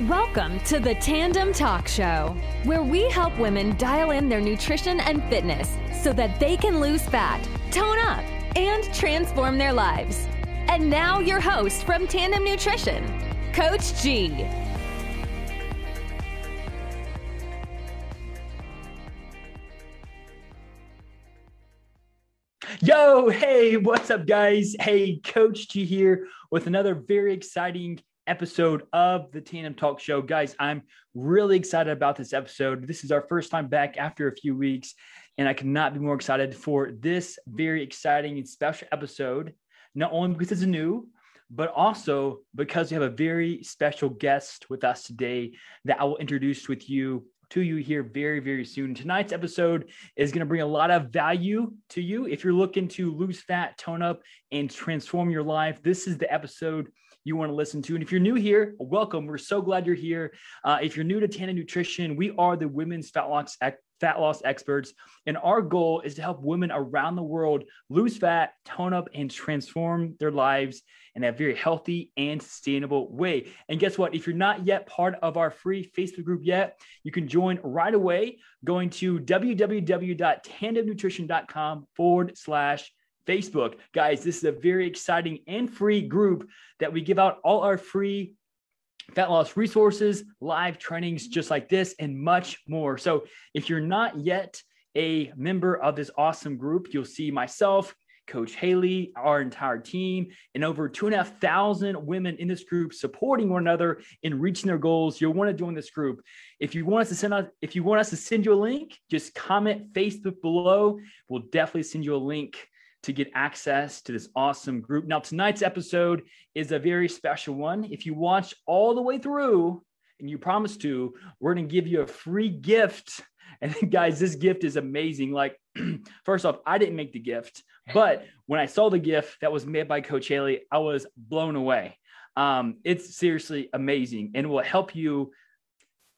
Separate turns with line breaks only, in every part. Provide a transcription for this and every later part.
Welcome to the Tandem Talk Show, where we help women dial in their nutrition and fitness so that they can lose fat, tone up, and transform their lives. And now, your host from Tandem Nutrition, Coach G.
Yo, hey, what's up, guys? Hey, Coach G here with another very exciting episode of the Tandem Talk Show. Guys, I'm really excited about this episode. This is our first time back after a few weeks, and I cannot be more excited for this very exciting and special episode, not only because it's new, but also because we have a very special guest with us today that I will introduce with you to you here very, very soon. Tonight's episode is going to bring a lot of value to you. If you're looking to lose fat, tone up, and transform your life, this is the episode you want to listen to. And if you're new here, welcome. We're so glad you're here. Uh, if you're new to Tandem Nutrition, we are the women's fat loss fat loss experts, and our goal is to help women around the world lose fat, tone up, and transform their lives in a very healthy and sustainable way. And guess what? If you're not yet part of our free Facebook group yet, you can join right away going to www.tandemnutrition.com forward slash Facebook. Guys, this is a very exciting and free group that we give out all our free fat loss resources, live trainings just like this, and much more. So if you're not yet a member of this awesome group, you'll see myself, Coach Haley, our entire team, and over two and a half thousand women in this group supporting one another in reaching their goals. You'll want to join this group. If you want us to send us, if you want us to send you a link, just comment Facebook below. We'll definitely send you a link to get access to this awesome group. Now, tonight's episode is a very special one. If you watch all the way through and you promise to, we're going to give you a free gift. And guys, this gift is amazing. Like, first off, I didn't make the gift, but when I saw the gift that was made by Coach Haley, I was blown away. Um, it's seriously amazing and will help you.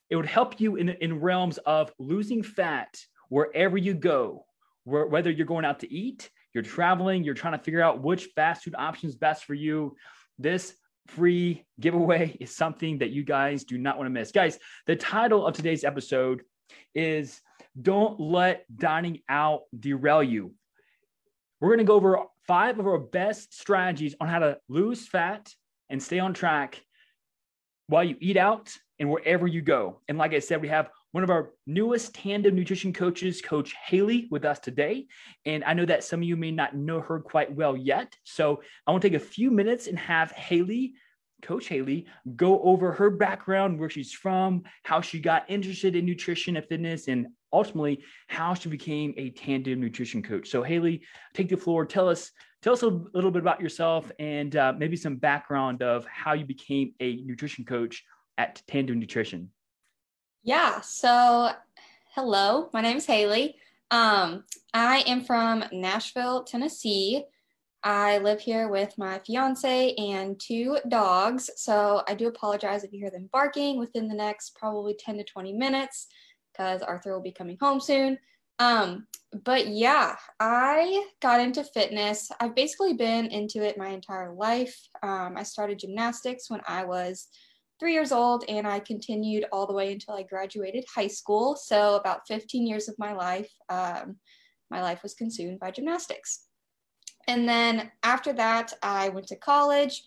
It would help you in, in realms of losing fat wherever you go, where, whether you're going out to eat, you're traveling, you're trying to figure out which fast food option is best for you. This free giveaway is something that you guys do not want to miss. Guys, the title of today's episode is Don't Let Dining Out Derail You. We're going to go over five of our best strategies on how to lose fat and stay on track while you eat out and wherever you go. And like I said, we have one of our newest tandem nutrition coaches, Coach Haley, with us today. And I know that some of you may not know her quite well yet. So I want to take a few minutes and have Haley, Coach Haley, go over her background, where she's from, how she got interested in nutrition and fitness, and ultimately how she became a tandem nutrition coach. So Haley, take the floor. Tell us, tell us a little bit about yourself and uh, maybe some background of how you became a nutrition coach at Tandem Nutrition.
Yeah. So, hello, my name is Haley. Um, I am from Nashville, Tennessee. I live here with my fiance and two dogs. So, I do apologize if you hear them barking within the next probably 10 to 20 minutes because Arthur will be coming home soon. Um, but yeah, I got into fitness. I've basically been into it my entire life. Um, I started gymnastics when I was three years old and I continued all the way until I graduated high school. So, about 15 years of my life, um, my life was consumed by gymnastics. And then after that, I went to college.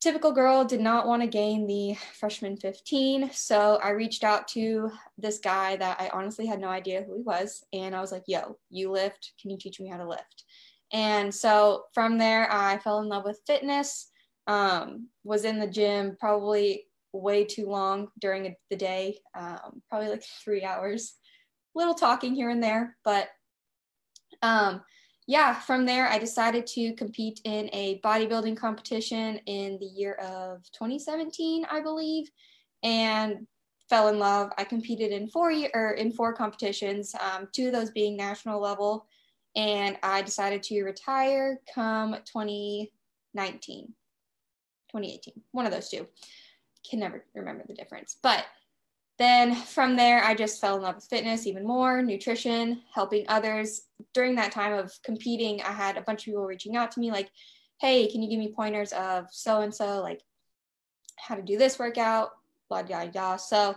Typical girl did not want to gain the freshman 15. So I reached out to this guy that I honestly had no idea who he was. And I was like, yo, you lift. Can you teach me how to lift? And so from there, I fell in love with fitness um, was in the gym probably way too long during the day, um, probably like three hours, little talking here and there. But um, yeah, from there, I decided to compete in a bodybuilding competition in the year of 2017, I believe, and fell in love. I competed in four year, or in four competitions, um, two of those being national level, and I decided to retire come 2019. 2018, one of those two. Can never remember the difference. But then from there, I just fell in love with fitness even more, nutrition, helping others. During that time of competing, I had a bunch of people reaching out to me like, hey, can you give me pointers of so and so, like how to do this workout? blah, blah, blah. So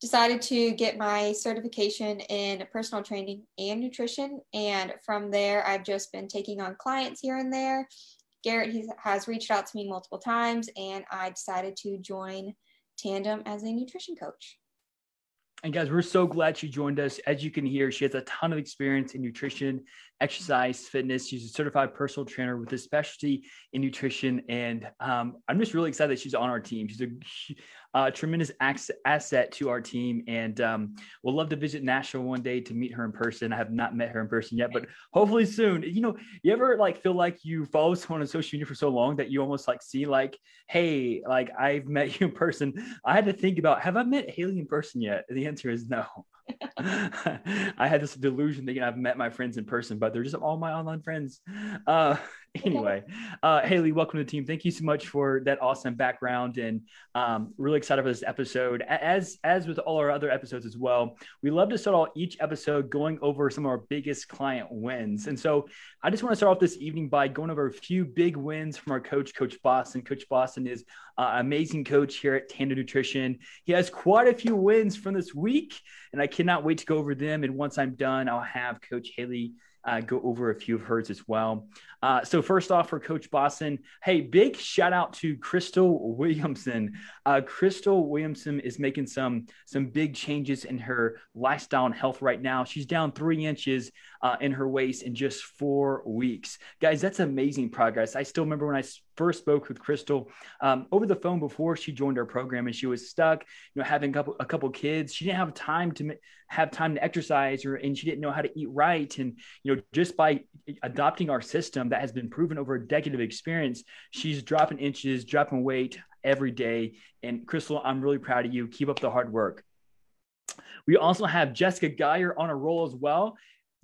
decided to get my certification in personal training and nutrition. And from there, I've just been taking on clients here and there. Garrett he has reached out to me multiple times, and I decided to join Tandem as a nutrition coach.
And guys, we're so glad she joined us. As you can hear, she has a ton of experience in nutrition, exercise, fitness. She's a certified personal trainer with a specialty in nutrition. And um, I'm just really excited that she's on our team. She's a uh, tremendous asset to our team. And um, we'll love to visit Nashville one day to meet her in person. I have not met her in person yet, but hopefully soon. You know, you ever like feel like you follow someone on social media for so long that you almost like see like, hey, like I've met you in person. I had to think about, have I met Haley in person yet? And the answer is no. I had this delusion thinking I've met my friends in person, but they're just all my online friends. Uh, anyway, uh, Haley, welcome to the team. Thank you so much for that awesome background, and um, really excited for this episode. As as with all our other episodes as well, we love to start all each episode going over some of our biggest client wins. And so, I just want to start off this evening by going over a few big wins from our coach, Coach Boston. Coach Boston is uh, amazing coach here at Tandem Nutrition. He has quite a few wins from this week, and I cannot wait to go over them. And once I'm done, I'll have Coach Haley uh, go over a few of hers as well. Uh, so first off, for Coach Boston, hey, big shout out to Crystal Williamson. Uh, Crystal Williamson is making some some big changes in her lifestyle and health right now. She's down three inches uh, in her waist in just four weeks, guys. That's amazing progress. I still remember when I first spoke with Crystal um, over the phone before she joined our program, and she was stuck, you know, having a couple a couple kids. She didn't have time to have time to exercise, or and she didn't know how to eat right. And you know, just by adopting our system that has been proven over a decade of experience, she's dropping inches, dropping weight every day. And Crystal, I'm really proud of you. Keep up the hard work. We also have Jessica Geyer on a roll as well.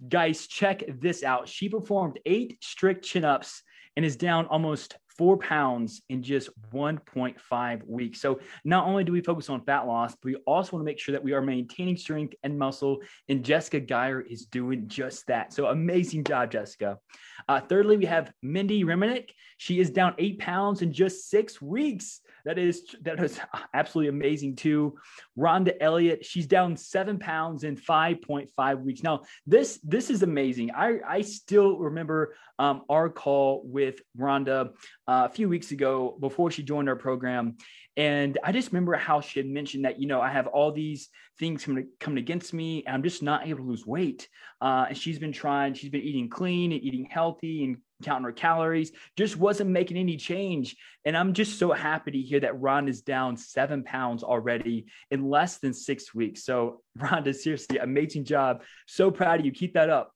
Guys, check this out. She performed eight strict chin ups and is down almost four pounds in just 1.5 weeks. So not only do we focus on fat loss, but we also want to make sure that we are maintaining strength and muscle. And Jessica Geyer is doing just that. So amazing job, Jessica. Uh, thirdly, we have Mindy Reminick. She is down eight pounds in just six weeks. That is that is absolutely amazing too. Rhonda Elliott, she's down seven pounds in 5.5 weeks. Now, this this is amazing. I I still remember um, our call with Rhonda uh, a few weeks ago before she joined our program, and I just remember how she had mentioned that, you know, I have all these things coming, coming against me and I'm just not able to lose weight. Uh, and she's been trying, she's been eating clean and eating healthy and counting her calories, just wasn't making any change. And I'm just so happy to hear that Ron is down seven pounds already in less than six weeks. So, Rhonda, seriously, amazing job. So proud of you. Keep that up.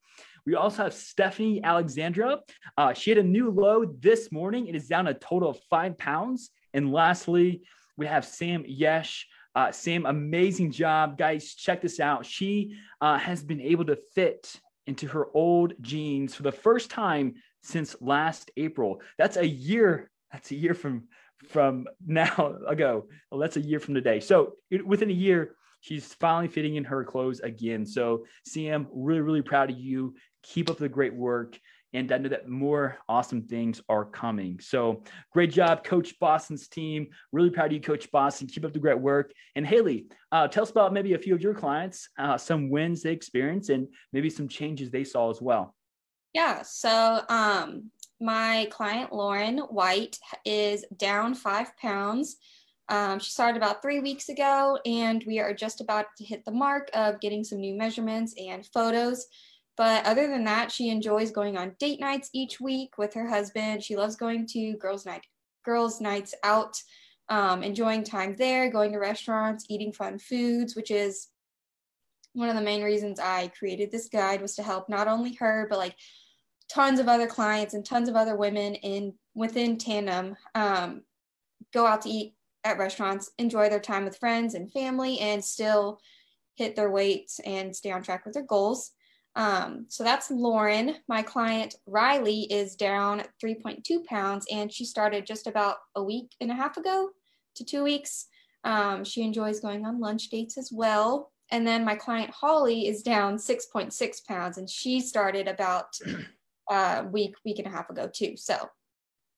We also have Stephanie Alexandra. Uh, she had a new low this morning. It is down a total of five pounds. And lastly, we have Sam Yesh. Uh, Sam, amazing job. Guys, check this out. She uh, has been able to fit into her old jeans for the first time since last April. That's a year. That's a year from from now ago. Well, that's a year from today. So it, within a year, she's finally fitting in her clothes again. So Sam, really, really proud of you. Keep up the great work. And I know that more awesome things are coming. So great job, Coach Boston's team. Really proud of you, Coach Boston. Keep up the great work. And Haley, uh, tell us about maybe a few of your clients, uh, some wins they experienced, and maybe some changes they saw as well.
Yeah. So um, my client, Lauren White, is down five pounds. Um, she started about three weeks ago, and we are just about to hit the mark of getting some new measurements and photos. But other than that, she enjoys going on date nights each week with her husband. She loves going to girls' night, girls' nights out, um, enjoying time there, going to restaurants, eating fun foods, which is one of the main reasons I created this guide was to help not only her but like tons of other clients and tons of other women in within tandem um, go out to eat at restaurants, enjoy their time with friends and family, and still hit their weights and stay on track with their goals. Um, so that's Lauren. My client Riley is down 3.2 pounds and she started just about a week and a half ago to two weeks. Um, she enjoys going on lunch dates as well. And then my client Holly is down 6.6 pounds and she started about a week, week and a half ago too. So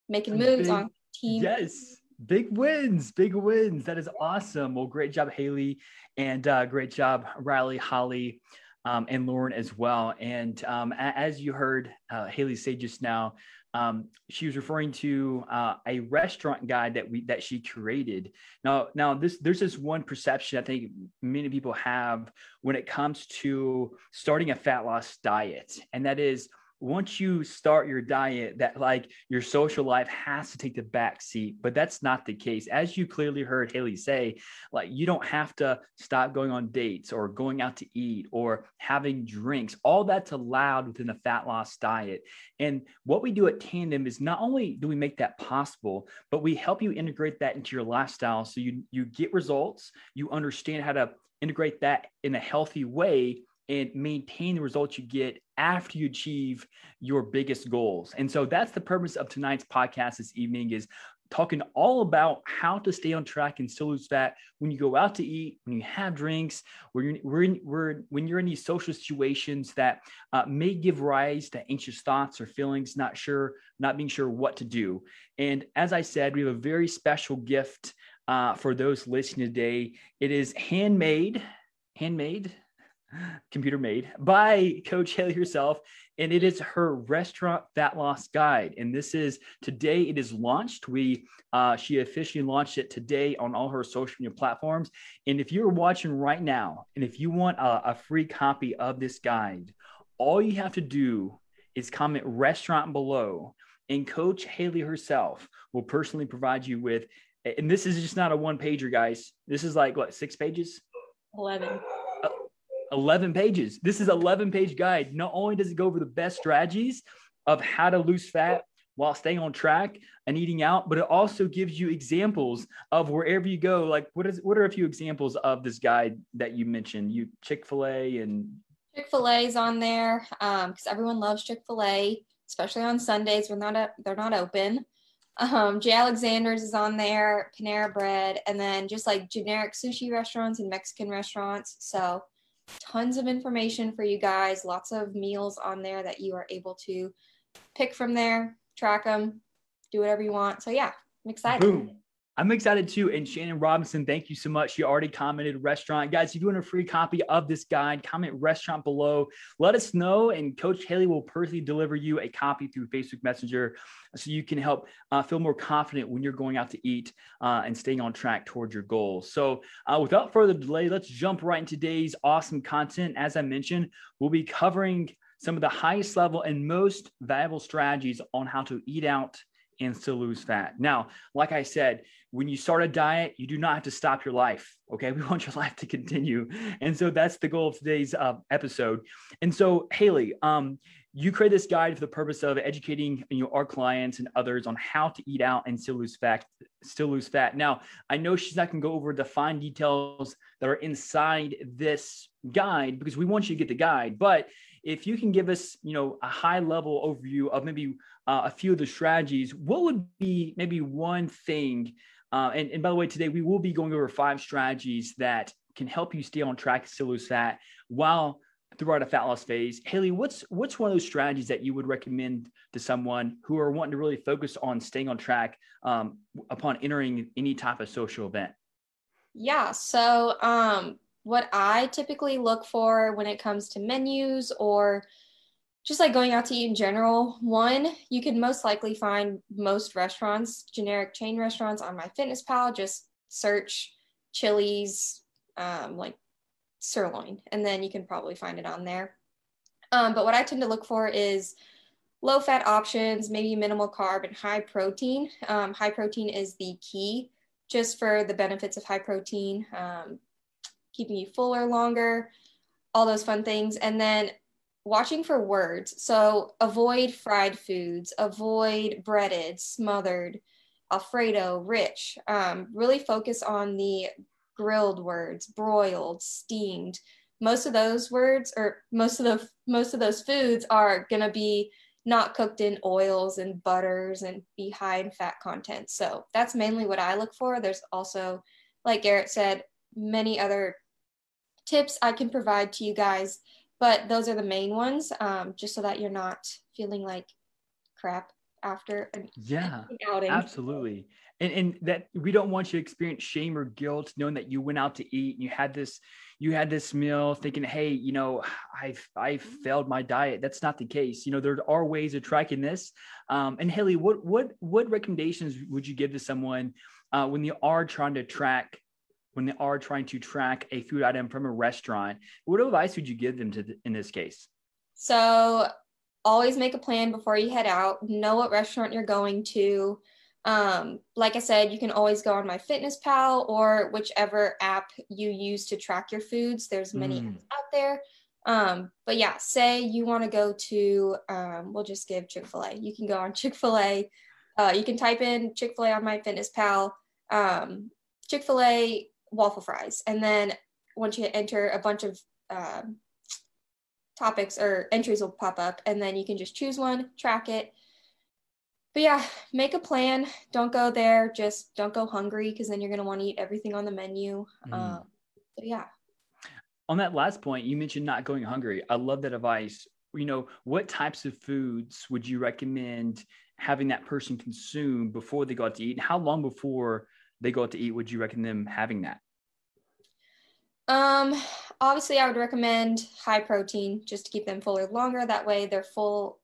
making moves Big, on team.
Yes Big wins, big wins. That is awesome. Well, great job, Haley, and uh, great job, Riley, Holly, um, and Lauren as well. And um, as you heard uh, Haley say just now, um, she was referring to uh, a restaurant guide that we that she created. Now, now this there's this one perception I think many people have when it comes to starting a fat loss diet, and that is once you start your diet that like your social life has to take the back seat but that's not the case. As you clearly heard haley say like you don't have to stop going on dates or going out to eat or having drinks. All that's allowed within the fat loss diet. And what we do at tandem is not only do we make that possible but we help you integrate that into your lifestyle so you you get results you understand how to integrate that in a healthy way and maintain the results you get after you achieve your biggest goals. And so that's the purpose of tonight's podcast this evening is talking all about how to stay on track and still lose fat when you go out to eat, when you have drinks, when you're, in, when you're in these social situations that uh, may give rise to anxious thoughts or feelings, not sure, not being sure what to do. And as I said, we have a very special gift uh, for those listening today. It is handmade, handmade computer made by Coach Haley herself. And it is her restaurant fat loss guide. And this is today it is launched. We uh, she officially launched it today on all her social media platforms. And if you're watching right now, and if you want a, a free copy of this guide, all you have to do is comment restaurant below, and Coach Haley herself will personally provide you with. And this is just not a one pager, guys. This is like what six pages?
11.
11 pages. This is 11 page guide. Not only does it go over the best strategies of how to lose fat while staying on track and eating out, but it also gives you examples of wherever you go. Like what is what are a few examples of this guide that you mentioned? You Chick-fil-A and
Chick-fil-A is on there because um, everyone loves Chick-fil-A, especially on Sundays when they're not they're not open. Um. Alexander's is on there, Panera Bread, and then just like generic sushi restaurants and Mexican restaurants. So tons of information for you guys, lots of meals on there that you are able to pick from there, track them, do whatever you want. So yeah, I'm excited.
Boom. I'm excited too. And Shannon Robinson, thank you so much. You already commented restaurant. Guys, if you want a free copy of this guide, comment restaurant below. Let us know, and Coach Haley will personally deliver you a copy through Facebook Messenger so you can help uh, feel more confident when you're going out to eat uh, and staying on track towards your goals. So, uh, without further delay, let's jump right into today's awesome content. As I mentioned, we'll be covering some of the highest level and most valuable strategies on how to eat out and still lose fat. Now, like I said, when you start a diet, you do not have to stop your life. Okay. We want your life to continue. And so that's the goal of today's uh, episode. And so, Haley, um, you create this guide for the purpose of educating you know, our clients and others on how to eat out and still lose fat. Still lose fat. Now, I know she's not going to go over the fine details that are inside this guide because we want you to get the guide. But if you can give us, you know, a high level overview of maybe uh, a few of the strategies, what would be maybe one thing? Uh, and, and by the way, today we will be going over five strategies that can help you stay on track to lose fat while throughout a fat loss phase. Haley, what's what's one of those strategies that you would recommend to someone who are wanting to really focus on staying on track um, upon entering any type of social event?
Yeah. So um, what I typically look for when it comes to menus or just like going out to eat in general, one, you can most likely find most restaurants, generic chain restaurants on MyFitnessPal. Just search Chili's, um, like sirloin, and then you can probably find it on there. Um, but what I tend to look for is low fat options, maybe minimal carb and high protein. Um, high protein is the key just for the benefits of high protein, um, keeping you fuller longer, all those fun things. And then watching for words. So avoid fried foods, avoid breaded, smothered, Alfredo, rich. Um, really focus on the grilled words, broiled, steamed. Most of those words, or most of the most of those foods, are gonna be not cooked in oils and butters and be high in fat content. So that's mainly what I look for. There's also, like Garrett said, many other tips I can provide to you guys but those are the main ones um, just so that you're not feeling like crap after an
yeah
outing.
absolutely. And and that we don't want you to experience shame or guilt knowing that you went out to eat and you had this you had this meal thinking hey you know i've i failed my diet. That's not the case. You know there are ways of tracking this. Um, and haley what what what recommendations would you give to someone uh, when they are trying to track when they are trying to track a food item from a restaurant what advice would you give them to in this case
so always make a plan before you head out know what restaurant you're going to um, like I said, you can always go on MyFitnessPal or whichever app you use to track your foods. There's many mm. out there. Um, but yeah, say you want to go to, um, we'll just give Chick fil A. You can go on Chick fil A. Uh, you can type in Chick fil A on MyFitnessPal, um, Chick fil A waffle fries. And then once you enter a bunch of um, topics or entries will pop up, and then you can just choose one, track it but yeah, make a plan. Don't go there. Just don't go hungry because then you're going to want to eat everything on the menu. Mm. Um, so yeah.
On that last point, you mentioned not going hungry. I love that advice. You know, what types of foods would you recommend having that person consume before they go out to eat? And how long before they go out to eat would you recommend them having that?
Um, obviously, I would recommend high protein just to keep them fuller longer. That way, they're full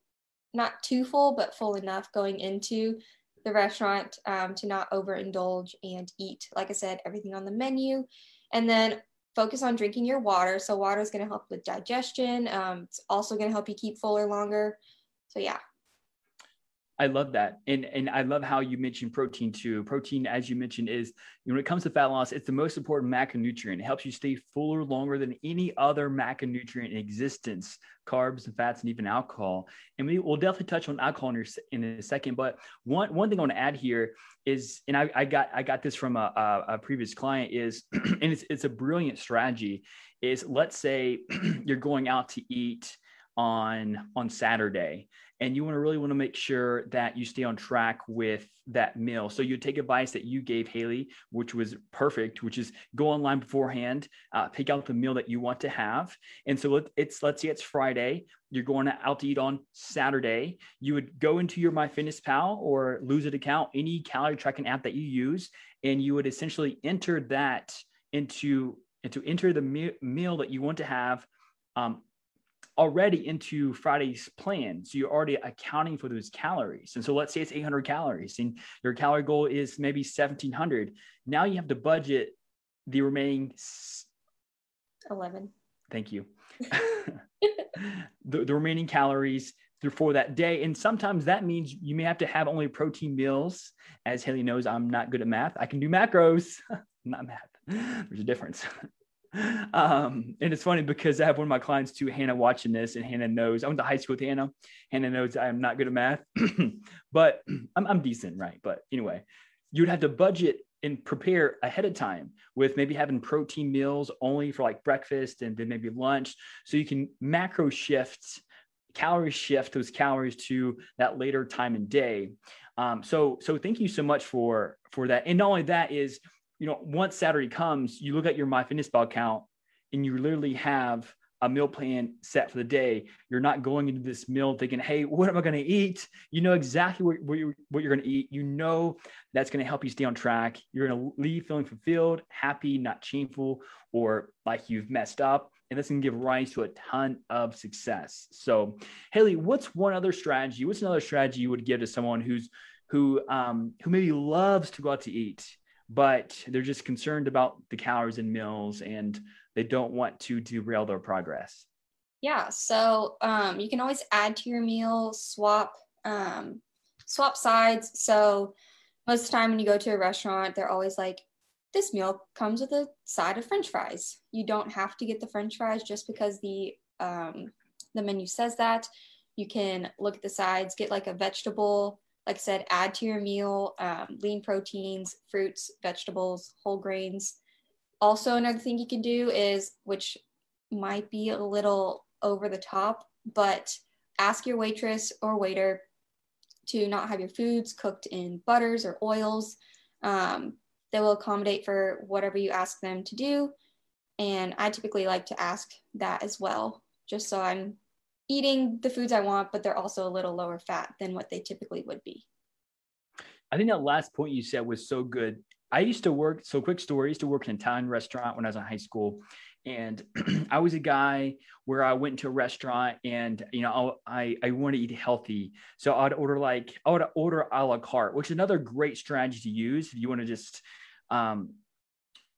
not too full, but full enough going into the restaurant um, to not overindulge and eat, like I said, everything on the menu. And then focus on drinking your water. So, water is going to help with digestion. Um, it's also going to help you keep fuller longer. So, yeah,
I love that. And and I love how you mentioned protein too. Protein, as you mentioned, is when it comes to fat loss, it's the most important macronutrient. It helps you stay fuller longer than any other macronutrient in existence, carbs and fats and even alcohol. And we will definitely touch on alcohol in, in a second. But one, one thing I want to add here is, and I, I got I got this from a, a, a previous client is, and it's it's a brilliant strategy, is let's say you're going out to eat on on Saturday and you want to really want to make sure that you stay on track with that meal. So you take advice that you gave Haley, which was perfect, which is go online beforehand, uh, pick out the meal that you want to have. And so it's let's say it's Friday, you're going out to eat on Saturday. You would go into your MyFitnessPal or Lose It account, any calorie tracking app that you use, and you would essentially enter that into and to enter the me- meal that you want to have um, already into Friday's plan. So you're already accounting for those calories. And so let's say it's 800 calories and your calorie goal is maybe 1700. Now you have to budget the remaining
11.
Thank you. the, the remaining calories for that day. And sometimes that means you may have to have only protein meals. As Haley knows, I'm not good at math. I can do macros, not math. There's a difference. um, and it's funny because I have one of my clients too, Hannah, watching this, and Hannah knows I went to high school with Hannah. Hannah knows I'm not good at math, but I'm, I'm decent, right? But anyway, you'd have to budget and prepare ahead of time with maybe having protein meals only for like breakfast and then maybe lunch, so you can macro shift calorie shift those calories to that later time and day. Um, so so thank you so much for for that. And not only that is you know, once Saturday comes, you look at your MyFitnessPal account and you literally have a meal plan set for the day. You're not going into this meal thinking, hey, what am I going to eat? You know exactly what, what you're, what you're going to eat. You know that's going to help you stay on track. You're going to leave feeling fulfilled, happy, not shameful, or like you've messed up. And going to give rise to a ton of success. So, Haley, what's one other strategy? What's another strategy you would give to someone who's who um, who maybe loves to go out to eat but they're just concerned about the calories and meals and they don't want to derail their progress.
Yeah, so um, you can always add to your meal, swap um, swap sides. So most of the time when you go to a restaurant, they're always like, this meal comes with a side of French fries. You don't have to get the French fries just because the um, the menu says that. You can look at the sides, get like a vegetable like I said, add to your meal um, lean proteins, fruits, vegetables, whole grains. Also, another thing you can do is, which might be a little over the top, but ask your waitress or waiter to not have your foods cooked in butters or oils. Um, they will accommodate for whatever you ask them to do. And I typically like to ask that as well, just so I'm eating the foods I want, but they're also a little lower fat than what they typically would be.
I think that last point you said was so good. I used to work, so quick story, I used to work in an Italian restaurant when I was in high school. And I was a guy where I went to a restaurant and, you know, I, I want to eat healthy. So I'd order like, I would order a la carte, which is another great strategy to use if you want to just um,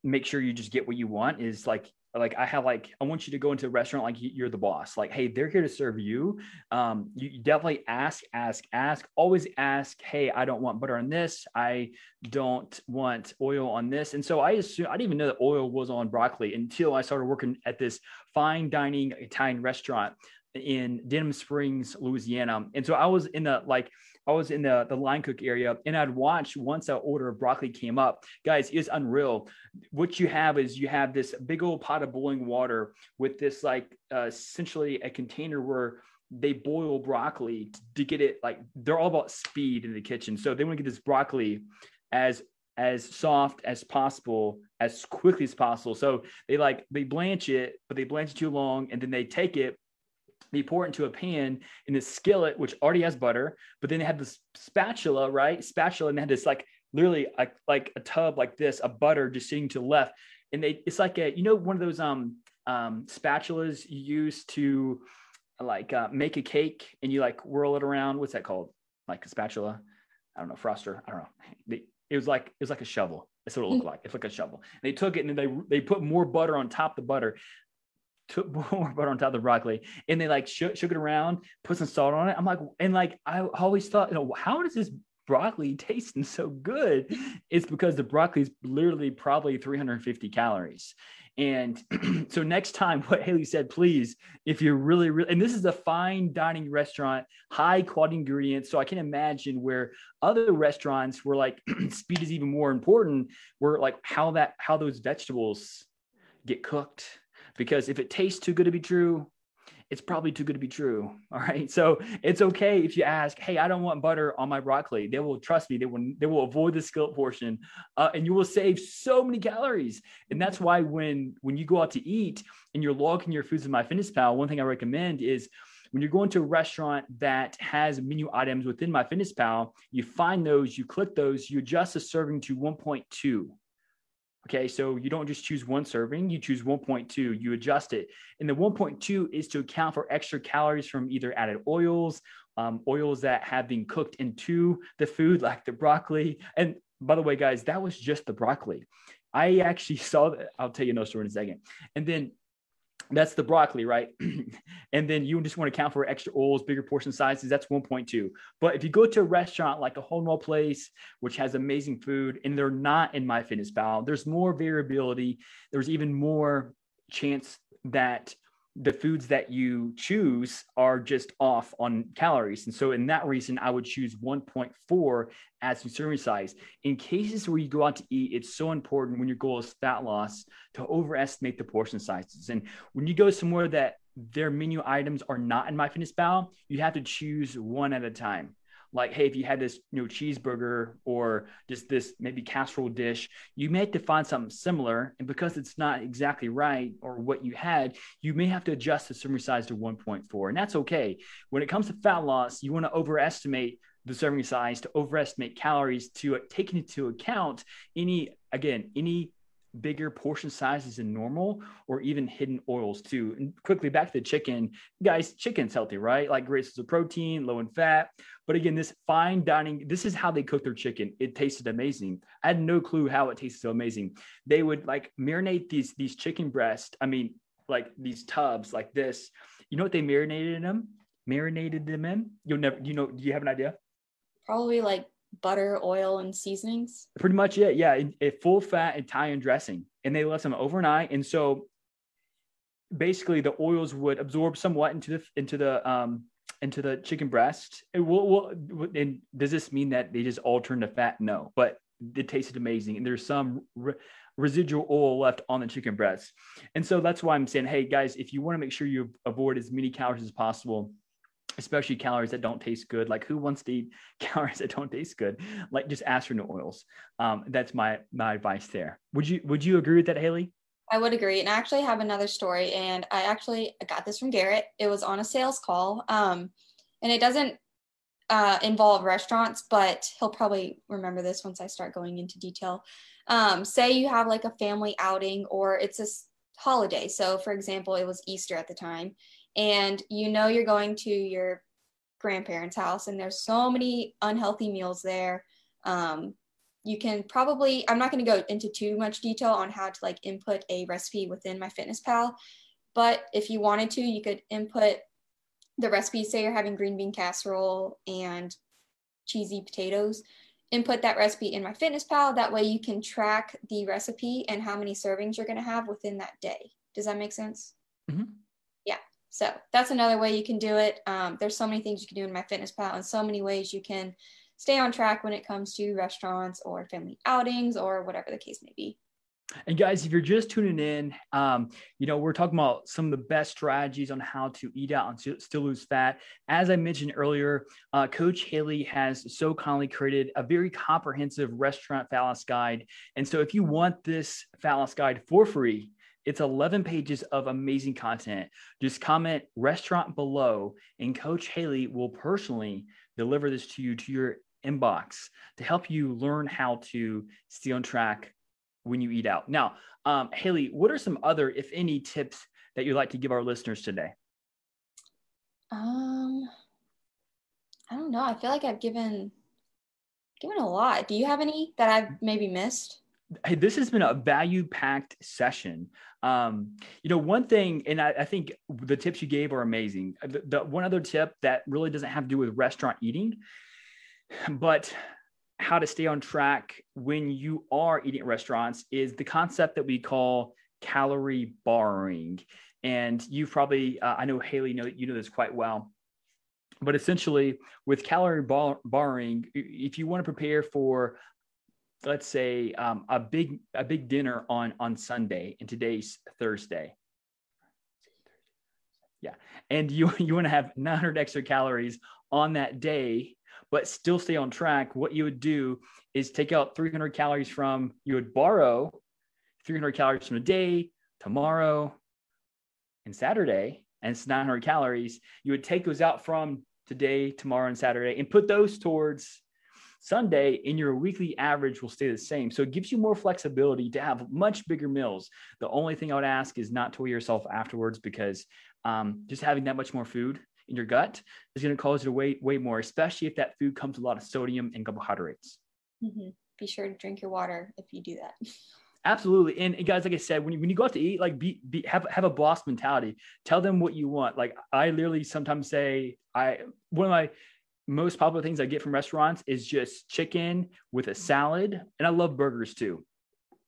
make sure you just get what you want is like like I have like I want you to go into a restaurant like you're the boss. Like, hey, they're here to serve you. Um, you, definitely ask, ask, ask. Always ask. Hey, I don't want butter on this. I don't want oil on this. And so I assume I didn't even know that oil was on broccoli until I started working at this fine dining Italian restaurant in Denham Springs, Louisiana. And so I was in the like I was in the, the line cook area and I'd watch once that order of broccoli came up. Guys, it's unreal. What you have is you have this big old pot of boiling water with this like uh, essentially a container where they boil broccoli to get it like they're all about speed in the kitchen. So they want to get this broccoli as as soft as possible as quickly as possible. So they like they blanch it, but they blanch it too long and then they take it they pour it into a pan in this skillet, which already has butter, but then they had this spatula, right? Spatula, and they had this like literally a, like a tub like this, a butter just sitting to the left. And they, it's like a, you know, one of those um, um, spatulas you use to like uh, make a cake and you like whirl it around. What's that called? Like a spatula? I don't know, froster. I don't know. They, it was like it was like a shovel. That's what it looked like. It's like a shovel. And they took it and then they they put more butter on top of the butter took more butter on top of the broccoli and they like shook, shook it around, put some salt on it. I'm like, and like I always thought, you know, how does this broccoli tasting so good? It's because the broccoli is literally probably 350 calories. And so next time, what Haley said, please, if you're really, really, and this is a fine dining restaurant, high quality ingredients. So I can imagine where other restaurants where like speed is even more important, where like how that, how those vegetables get cooked because if it tastes too good to be true, it's probably too good to be true. All right. So it's okay if you ask, Hey, I don't want butter on my broccoli. They will trust me. They will, they will avoid the skillet portion uh, and you will save so many calories. And that's why when, when you go out to eat and you're logging your foods in MyFitnessPal, one thing I recommend is when you're going to a restaurant that has menu items within MyFitnessPal, you find those, you click those, you adjust the serving to 1.2 Okay, so you don't just choose one serving, you choose 1.2, you adjust it. And the 1.2 is to account for extra calories from either added oils, um, oils that have been cooked into the food, like the broccoli. And by the way, guys, that was just the broccoli. I actually saw that. I'll tell you another story in a second. And then that's the broccoli, right? and then you just want to count for extra oils, bigger portion sizes. That's 1.2. But if you go to a restaurant like a Whole Place, which has amazing food, and they're not in my fitness MyFitnessPal, there's more variability. There's even more chance that the foods that you choose are just off on calories. And so, in that reason, I would choose 1.4 as serving size. In cases where you go out to eat, it's so important when your goal is fat loss to overestimate the portion sizes. And when you go somewhere that their menu items are not in my fitness MyFitnessPal, you have to choose one at a time like hey if you had this you know cheeseburger or just this maybe casserole dish you may have to find something similar. And because it's not exactly right or what you had you may have to adjust the serving size to 1.4 and that's okay. When it comes to fat loss you want to overestimate the serving size to overestimate calories to take into account any again any bigger portion sizes than normal or even hidden oils too. And quickly back to the chicken, guys, chicken's healthy, right? Like great source of protein, low in fat. But again, this fine dining, this is how they cook their chicken. It tasted amazing. I had no clue how it tasted so amazing. They would like marinate these these chicken breasts. I mean, like these tubs like this. You know what they marinated in them? Marinated them in? You'll never, you know, do you have an idea?
Probably like butter, oil, and seasonings.
Pretty much it. Yeah. A full fat Italian dressing. And they left them overnight. And so basically the oils would absorb somewhat into the into the um into the chicken breast. Will, will, and does this mean that they just all turn to fat? No, but it tasted amazing. And there's some re- residual oil left on the chicken breast. And so that's why I'm saying, hey guys, if you want to make sure you avoid as many calories as possible, especially calories that don't taste good. Like who wants to eat calories that don't taste good? Like just no oils. Um, that's my my advice there. Would you would you agree with that, Haley?
I would agree. And I actually have another story. And I actually got this from Garrett. It was on a sales call. Um, and it doesn't uh, involve restaurants, but he'll probably remember this once I start going into detail. Um, say you have like a family outing or it's a holiday. So, for example, it was Easter at the time, and you know you're going to your grandparents' house, and there's so many unhealthy meals there. Um, you can probably, I'm not going to go into too much detail on how to like input a recipe within MyFitnessPal, but if you wanted to, you could input the recipe. Say you're having green bean casserole and cheesy potatoes input that recipe in MyFitnessPal. That way you can track the recipe and how many servings you're going to have within that day. Does that make sense? Mm-hmm. So that's another way you can do it. Um, there's so many things you can do in my fitness MyFitnessPal and so many ways you can stay on track when it comes to restaurants or family outings or whatever the case may be.
And guys, if you're just tuning in, um, you know, we're talking about some of the best strategies on how to eat out and still lose fat. As I mentioned earlier, uh, Coach Haley has so kindly created a very comprehensive restaurant fat guide. And so if you want this fat guide for free, it's 11 pages of amazing content. Just comment restaurant below, and Coach Haley will personally deliver this to you to your inbox to help you learn how to stay on track when you eat out. Now, um, Haley, what are some other, if any, tips that you'd like to give our listeners today?
Um, I don't know. I feel like I've given given a lot. Do you have any that I've maybe missed?
Hey, this has been a value packed session. Um, you know, one thing, and I, I, think the tips you gave are amazing. The, the one other tip that really doesn't have to do with restaurant eating, but how to stay on track when you are eating at restaurants is the concept that we call calorie borrowing. And you've probably, uh, I know Haley, know you know this quite well. But essentially, with calorie borrowing, if you want to prepare for, let's say, um, a big a big dinner on on Sunday, and today's Thursday, yeah, and you you want to have 900 extra calories on that day but still stay on track, what you would do is take out 300 calories from, you would borrow 300 calories from today, tomorrow, and Saturday, and it's 900 calories. You would take those out from today, tomorrow, and Saturday and put those towards Sunday, and your weekly average will stay the same. So it gives you more flexibility to have much bigger meals. The only thing I would ask is not to weigh yourself afterwards because um, just having that much more food in your gut is going to cause you to weigh way more, especially if that food comes with a lot of sodium and carbohydrates.
Mm-hmm. Be sure to drink your water if you do that.
Absolutely. And, and, guys, like I said, when you, when you go out to eat, like be, be have, have a boss mentality, tell them what you want. Like I literally sometimes say, I, one of my most popular things I get from restaurants is just chicken with a salad. And I love burgers too.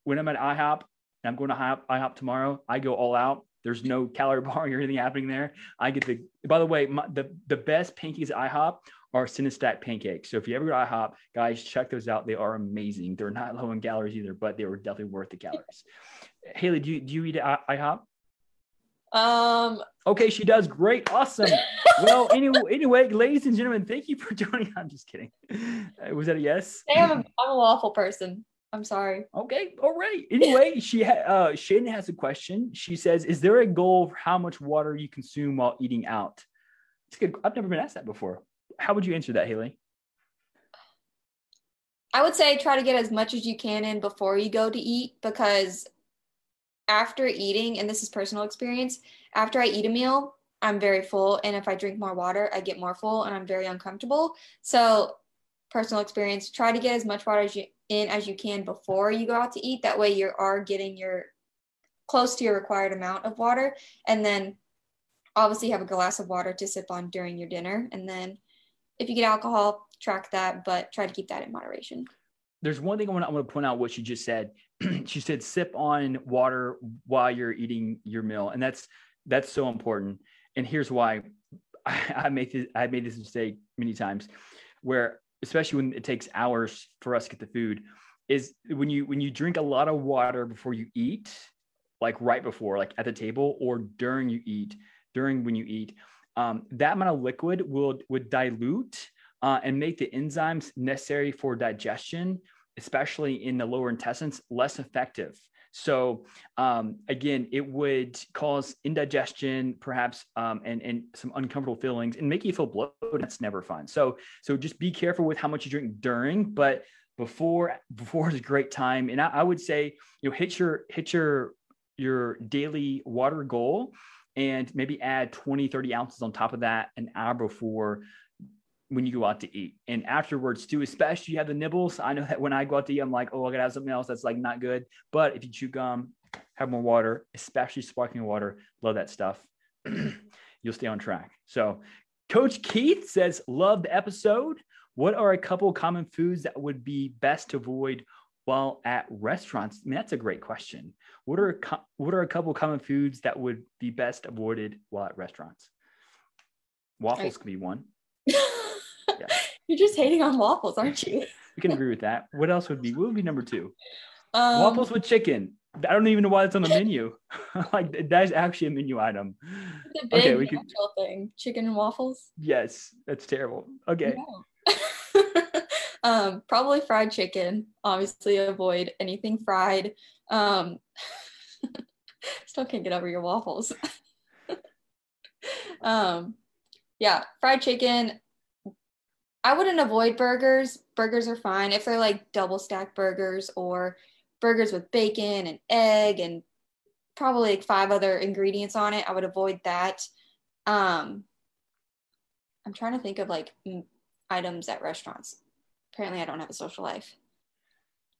When I'm at IHOP and I'm going to IHOP, IHOP tomorrow, I go all out. There's no calorie bar or anything happening there. I get the, by the way, my, the, the best pancakes at IHOP are Cinn-A-Stack pancakes. So if you ever go to IHOP, guys, check those out. They are amazing. They're not low in calories either, but they were definitely worth the calories. Haley, do you, do you eat at IHOP?
Um.
Okay, she does great. Awesome. well, anyway, anyway, ladies and gentlemen, thank you for joining. I'm just kidding. Uh, was that a yes?
I'm a, I'm person. I'm sorry.
Okay. All right. Anyway, she ha- uh Shannon has a question. She says, "Is there a goal for how much water you consume while eating out?" It's good. I've never been asked that before. How would you answer that, Haley?
I would say try to get as much as you can in before you go to eat because after eating, and this is personal experience, after I eat a meal, I'm very full. And if I drink more water, I get more full and I'm very uncomfortable. So, personal experience, try to get as much water as you in as you can before you go out to eat. That way you are getting your close to your required amount of water. And then obviously have a glass of water to sip on during your dinner. And then if you get alcohol, track that, but try to keep that in moderation.
There's one thing I want to, I want to point out what she just said. she said sip on water while you're eating your meal. And that's that's so important. And here's why I, I make this I made this mistake many times where especially when it takes hours for us to get the food, is when you when you drink a lot of water before you eat, like right before, like at the table, or during you eat, during when you eat, um, that amount of liquid will would dilute uh, and make the enzymes necessary for digestion especially in the lower intestines, less effective. So um, again, it would cause indigestion, perhaps, um, and and some uncomfortable feelings, and make you feel bloated. That's never fun. So so just be careful with how much you drink during, but before before is a great time. And I, I would say you know hit your hit your your daily water goal and maybe add 20 30 ounces on top of that an hour before when you go out to eat. And afterwards, too, especially you have the nibbles. I know that when I go out to eat, I'm like, oh, I gotta have something else that's like not good. But if you chew gum, have more water, especially sparkling water, love that stuff. You'll stay on track. So, Coach Keith says, love the episode. What are a couple common foods that would be best to avoid while at restaurants? I mean, that's a great question. What are what are a couple common foods that would be best avoided while at restaurants? Waffles right. could be one.
Yeah. You're just hating on waffles, aren't you?
we can agree with that. What else would be? What would be number two? Um, waffles with chicken. I don't even know why it's on the menu. like that is actually a menu item.
It's okay, we could... thing. Chicken and waffles.
Yes, that's terrible. Okay.
um, probably fried chicken. Obviously, avoid anything fried. Um, still can't get over your waffles. um, yeah, fried chicken. I wouldn't avoid burgers. Burgers are fine if they're like double stack burgers or burgers with bacon and egg and probably like five other ingredients on it. I would avoid that. Um, I'm trying to think of like items at restaurants. Apparently, I don't have a social life.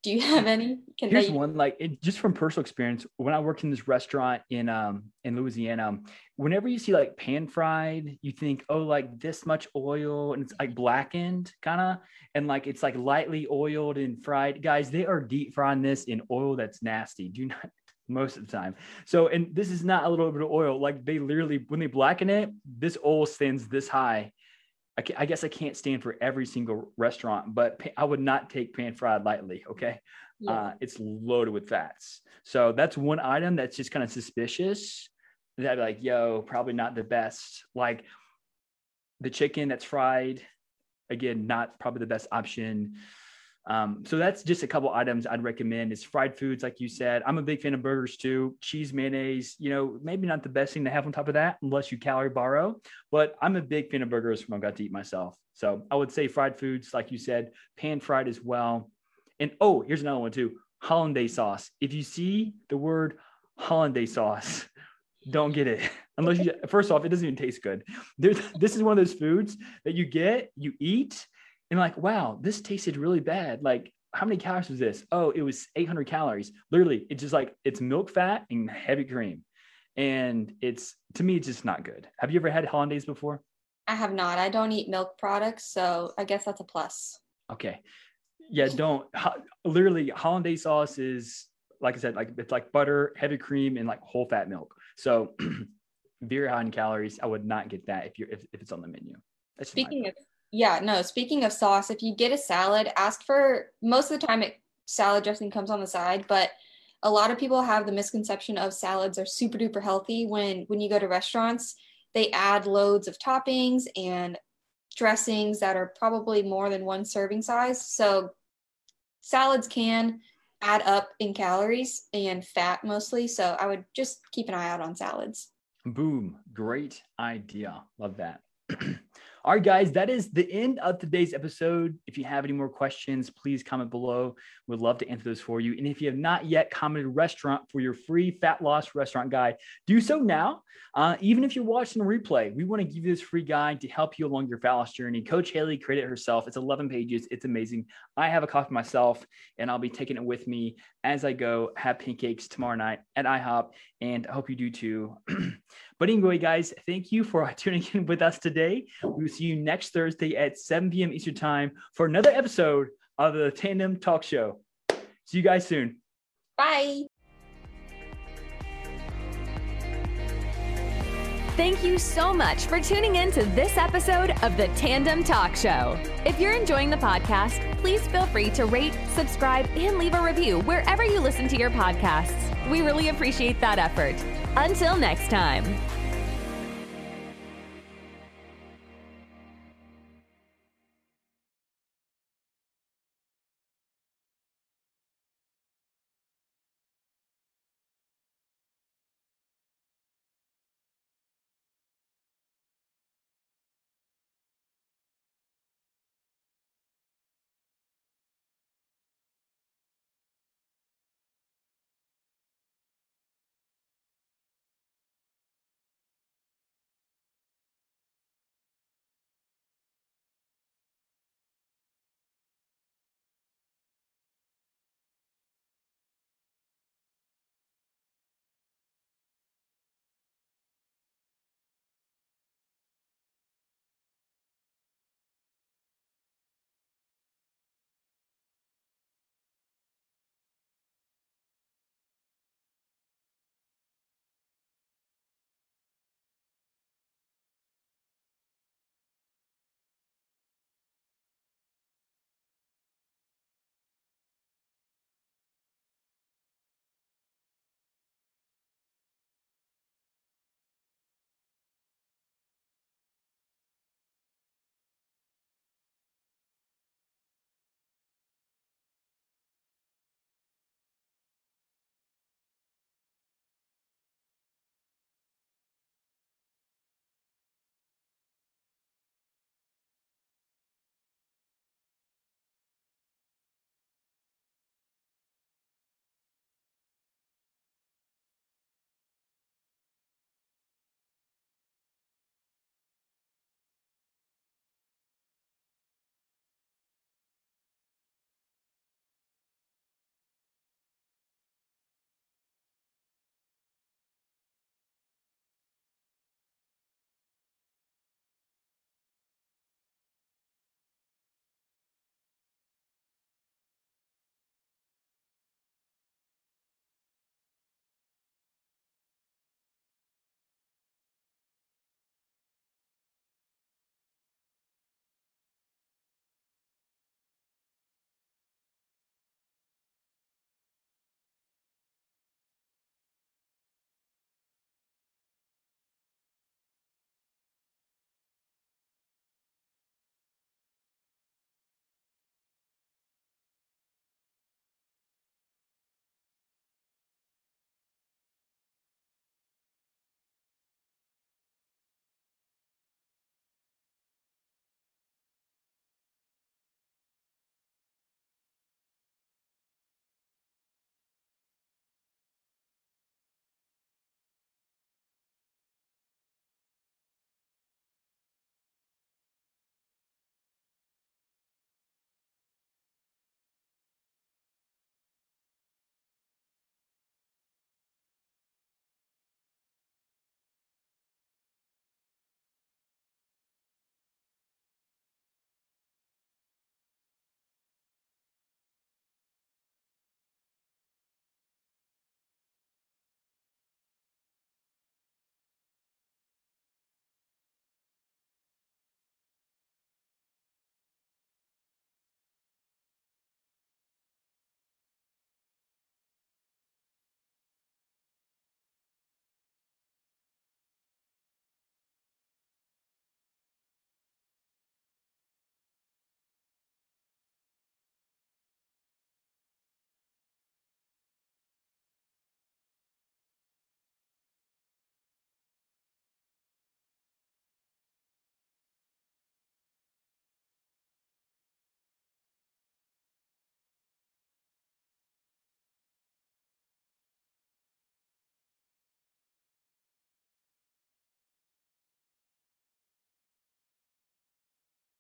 Do you have any?
Can Here's they... one like it, just from personal experience. When I worked in this restaurant in um in Louisiana, whenever you see like pan fried, you think, oh, like this much oil and it's like blackened kind of, and like it's like lightly oiled and fried. Guys, they are deep frying this in oil that's nasty. Do not most of the time. So, and this is not a little bit of oil. Like they literally, when they blacken it, this oil stands this high I, I, guess I can't stand for every single restaurant, but I would not take pan fried lightly. Okay. Yeah. Uh, it's loaded with fats. So that's one item that's just kind of suspicious that I'd be like, yo, probably not the best. Like the chicken that's fried, again, not probably the best option. Um, so that's just a couple items I'd recommend is fried foods, like you said. I'm a big fan of burgers too. Cheese, mayonnaise, you know, maybe not the best thing to have on top of that unless you calorie borrow, but I'm a big fan of burgers when I've got to eat myself. So I would say fried foods, like you said, pan fried as well. And oh, here's another one too hollandaise sauce. If you see the word hollandaise sauce, don't get it unless you first off it doesn't even taste good There's, this is one of those foods that you get you eat and like, wow, this tasted really bad. Like, how many calories was this? Oh, it was 800 calories. Literally, it's just like it's milk fat and heavy cream. And it's to me, it's just not good. Have you ever had hollandaise before?
I have not. I don't eat milk products, so I guess that's a plus.
Okay. Yeah, don't literally hollandaise sauce is like I said, like it's like butter, heavy cream, and like whole fat milk. So very high in calories. I would not get that if you're if, if it's on the menu.
That's Speaking of yeah, no, speaking of sauce, if you get a salad, ask for most of the time it salad dressing comes on the side, but a lot of people have the misconception of salads are super duper healthy when when you go to restaurants, they add loads of toppings and dressings that are probably more than one serving size. So salads can add up in calories and fat mostly, so I would just keep an eye out on salads.
Boom, great idea. Love that. All right, guys, that is the end of today's episode. If you have any more questions, please comment below. We'd love to answer those for you. And if you have not yet commented restaurant for your free fat loss restaurant guide, do so now. Uh, even if you're watching the replay, we want to give you this free guide to help you along your fat loss journey. Coach Haley created it herself. It's 11 pages. It's amazing. I have a copy myself, and I'll be taking it with me as I go have pancakes tomorrow night at IHOP. And I hope you do too. but anyway, guys, thank you for tuning in with us today. We see you next Thursday at 7 p.m. Eastern Time for another episode of the Tandem Talk Show. See you guys soon.
Bye.
Thank you so much for tuning in to this episode of the Tandem Talk Show. If you're enjoying the podcast, please feel free to rate, subscribe, and leave a review wherever you listen to your podcasts. We really appreciate that effort. Until next time.